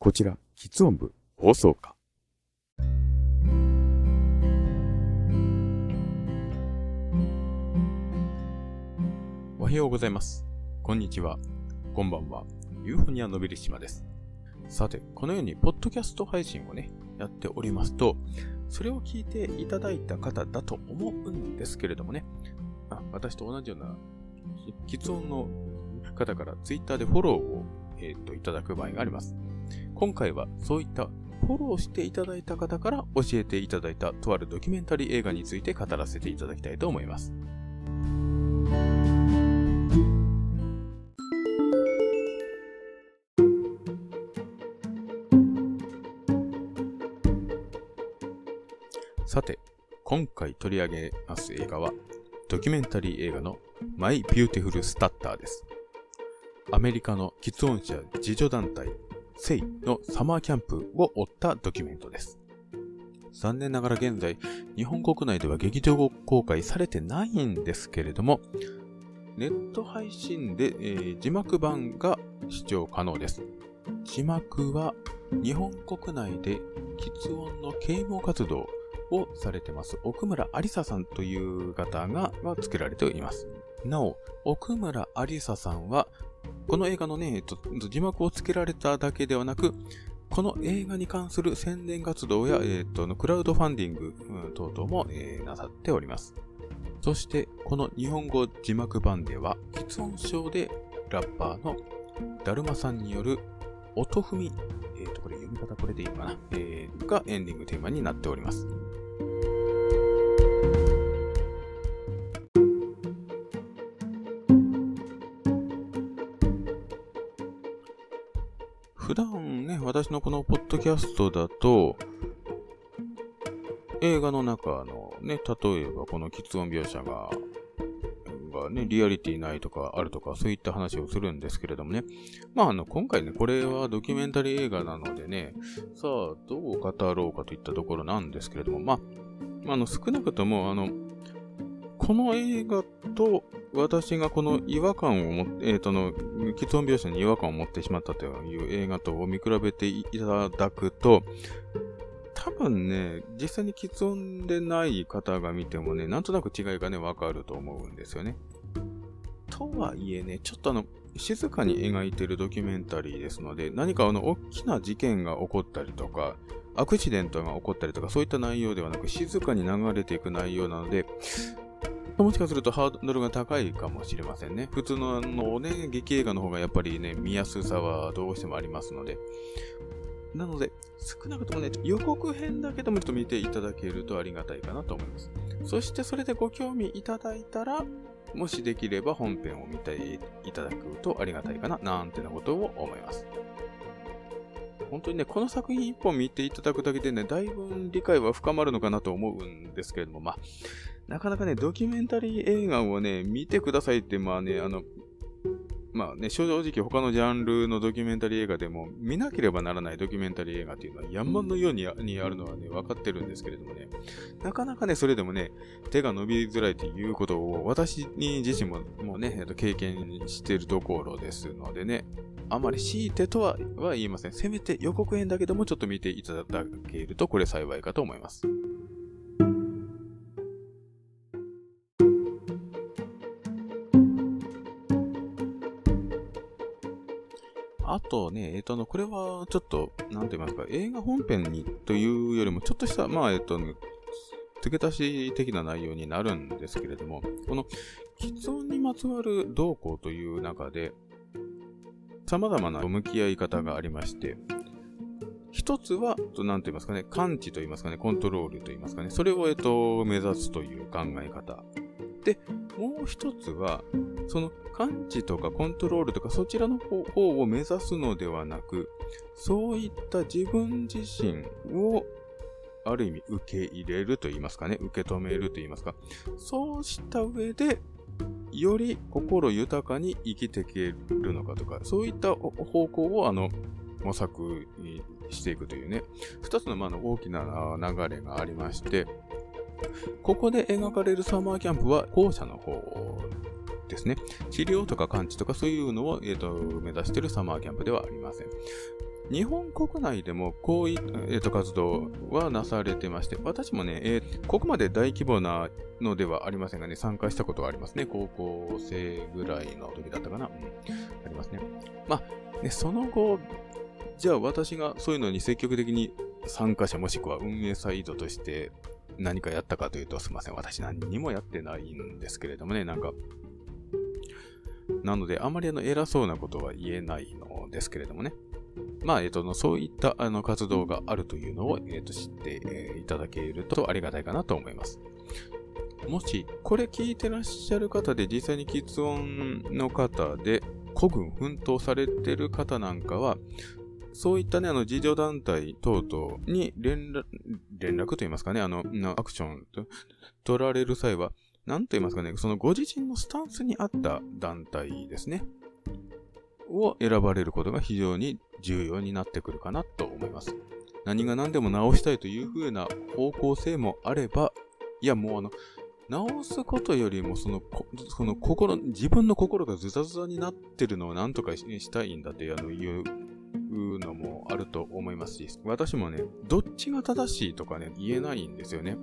こちら、喫音部放送課。おはようございます。こんにちは。こんばんは。ユーフォニアのびりしまです。さて、このように、ポッドキャスト配信をね、やっておりますと、それを聞いていただいた方だと思うんですけれどもね、あ私と同じような、喫音の方からツイッターでフォローを、えーといただく場合があります。今回はそういったフォローしていただいた方から教えていただいたとあるドキュメンタリー映画について語らせていただきたいと思います。さて、今回取り上げます映画は、ドキュメンタリー映画のマイ・ビューティフル・スタッターです。アメリカの吃音者自助団体、セイのサマーキャンプを追ったドキュメントです。残念ながら現在、日本国内では劇場公開されてないんですけれども、ネット配信で、えー字幕版が視聴可能です。字幕は日本国内で吃音の啓蒙活動をされてます奥村ありささんという方がが作られております。なお、奥村ありささんはこの映画のね、えっと、字幕をつけられただけではなく、この映画に関する宣伝活動や、えっと、クラウドファンディングうん等々も、えーなさっております。そして、この日本語字幕版では、喫音症でラッパーのだるまさんによる音踏み、えっ、と、これ読み方これでいいのかな、えーがエンディングテーマになっております。普段ね、私のこのポッドキャストだと、映画の中のね、例えばこの喫音描写が、がね、リアリティないとかあるとか、そういった話をするんですけれどもね。まあ、あの、今回ね、これはドキュメンタリー映画なのでね、さあ、どう語ろうかといったところなんですけれども、まあ、あの、少なくとも、あの、この映画と私がこの違和感を持って、えーとの、喫音描写に違和感を持ってしまったという映画とを見比べていただくと、多分ね、実際に喫音でない方が見てもね、なんとなく違いがね、わかると思うんですよね。とはいえね、ちょっとあの、静かに描いてるドキュメンタリーですので、何かあの、大きな事件が起こったりとか、アクシデントが起こったりとか、そういった内容ではなく、静かに流れていく内容なので、もしかするとハードルが高いかもしれませんね。普通ののね、劇映画の方がやっぱりね、見やすさはどうしてもありますので。なので、少なくともね、予告編だけでもちょっと見ていただけるとありがたいかなと思います。そしてそれでご興味いただいたら、もしできれば本編を見ていただくとありがたいかな、なんてなことを思います。本当にね、この作品一本見ていただくだけでね、だいぶ理解は深まるのかなと思うんですけれども、まあ、なかなかね、ドキュメンタリー映画をね、見てくださいって、まあね、あの、まあね、正直他のジャンルのドキュメンタリー映画でも見なければならないドキュメンタリー映画っていうのは山のようにあにあるのはね、分かってるんですけれどもね、なかなかね、それでもね、手が伸びづらいということを私に自身ももうね、えっと経験しているところですのでね、あまり強いてとはは言いません。せめて予告編だけでもちょっと見ていただけるとこれ幸いかと思います。あとね、えっ、と、あの、これはちょっと、なんて言いますか、映画本編にというよりも、ちょっとした、まあ、えっ、と、付け足し的な内容になるんですけれども、この、喫音にまつわる動向という中で、様々な向き合い方がありまして、一つは、となんて言いますかね、感知と言いますかね、コントロールと言いますかね、それを、えっと、目指すという考え方。で、もう一つは、その感知とかコントロールとかそちらの方を目指すのではなく、そういった自分自身をある意味受け入れると言いますかね、受け止めると言いますか、そうした上で、より心豊かに生きていけるのかとか、そういった方向をあの模索していくというね、二つのまあの大きな流れがありまして、ここで描かれるサマーキャンプは後者の方ですね。治療とか完治とかそういうのを、えー、と目指しているサマーキャンプではありません。日本国内でもこういった、えー、と活動はなされてまして、私もね、えー、ここまで大規模なのではありませんがね、参加したことがありますね。高校生ぐらいの時だったかな。うん、ありますね。まあ、ね、その後、じゃあ私がそういうのに積極的に参加者もしくは運営サイトとして何かやったかというと、すいません。私何にもやってないんですけれどもね、なんか、なので、あまりあの偉そうなことは言えないのですけれどもね。まあ、えっ、と、そういったあの活動があるというのを、えっ、と、知って、いただけるとありがたいかなと思います。もし、これ聞いてらっしゃる方で、実際に喫音の方で、孤軍奮闘されてる方なんかは、そういったね、あの、自助団体等々に連絡、連絡と言いますかね、あの、アクション取られる際は、何と言いますかね、そのご自身のスタンスに合った団体ですね。を選ばれることが非常に重要になってくるかなと思います。何が何でも直したいという風な方向性もあれば、いやもうあの、直すことよりもその、その心、自分の心がズタズタになってるのを何とかしたいんだってあの言うのもあると思いますし、私もね、どっちが正しいとかね、言えないんですよね。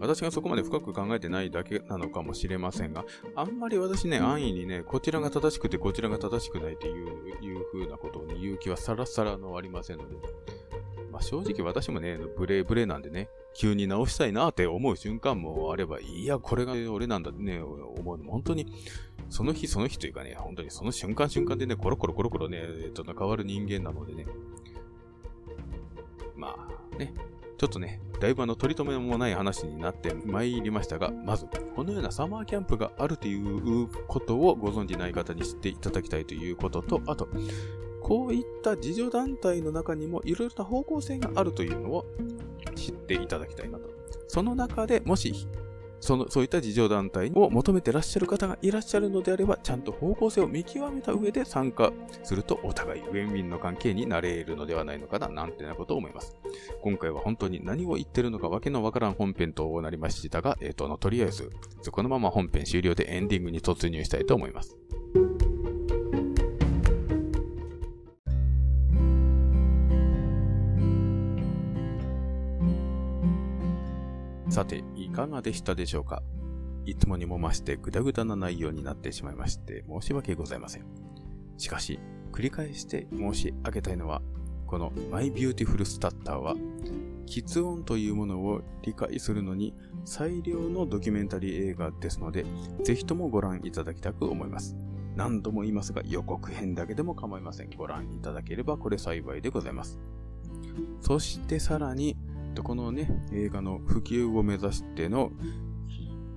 私がそこまで深く考えてないだけなのかもしれませんが、あんまり私ね、安易にね、こちらが正しくてこちらが正しくないという、いう風なことをね、言う気はさらさらのありませんので、まあ、正直私もね、ブレーブレーなんでね、急に直したいなって思う瞬間もあれば、いや、これが俺なんだってね、思うの。も本当に、その日その日というかね、本当にその瞬間瞬間でね、コロコロコロコロね、ちょっと変わる人間なのでね、まあね、ちょっとね、だいぶあの、取り留めもない話になってまいりましたが、まず、このようなサマーキャンプがあるということをご存じない方に知っていただきたいということと、あと、こういった自助団体の中にもいろいろな方向性があるというのを知っていただきたいなと。その中でもしその、そういった事情団体を求めてらっしゃる方がいらっしゃるのであれば、ちゃんと方向性を見極めた上で参加すると、お互いウィンウィンの関係になれるのではないのかな、なんてなことを思います。今回は本当に何を言ってるのかわけのわからん本編となりましたが、えっ、ー、と、とりあえず、このまま本編終了でエンディングに突入したいと思います。さて、いかがでしたでしょうか？いつもにも増してグダグダな内容になってしまいまして申し訳ございません。しかし、繰り返して申し上げたいのは、この My Beautiful Stutter は、喫音というものを理解するのに最良のドキュメンタリー映画ですので、ぜひともご覧いただきたく思います。何度も言いますが予告編だけでも構いません。ご覧いただければこれ幸いでございます。そしてさらに、このね、映画の普及を目指しての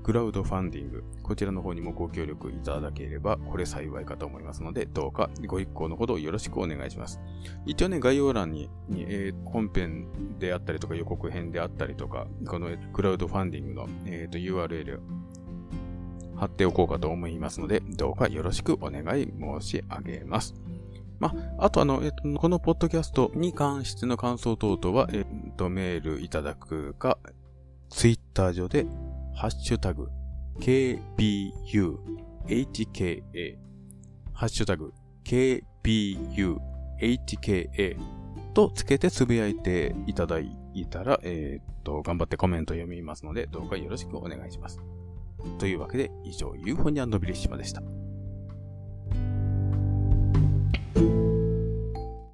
クラウドファンディング、こちらの方にもご協力いただければ、これ幸いかと思いますので、どうかご一行のほどよろしくお願いします。一応ね、概要欄に、にえー、本編であったりとか予告編であったりとか、このクラウドファンディングの、えーと、URL 貼っておこうかと思いますので、どうかよろしくお願い申し上げます。まあ、あとあの、えっと、このポッドキャストに関しての感想等々は、えと、メールいただくか、ツイッター上で、ハッシュタグ、KBUHKA、ハッシュタグ、KBUHKA とつけてつぶやいていただいたら、えー、っと、頑張ってコメント読みますので、どうかよろしくお願いします。というわけで、以上、ユーフォニアンドビリッシマでした。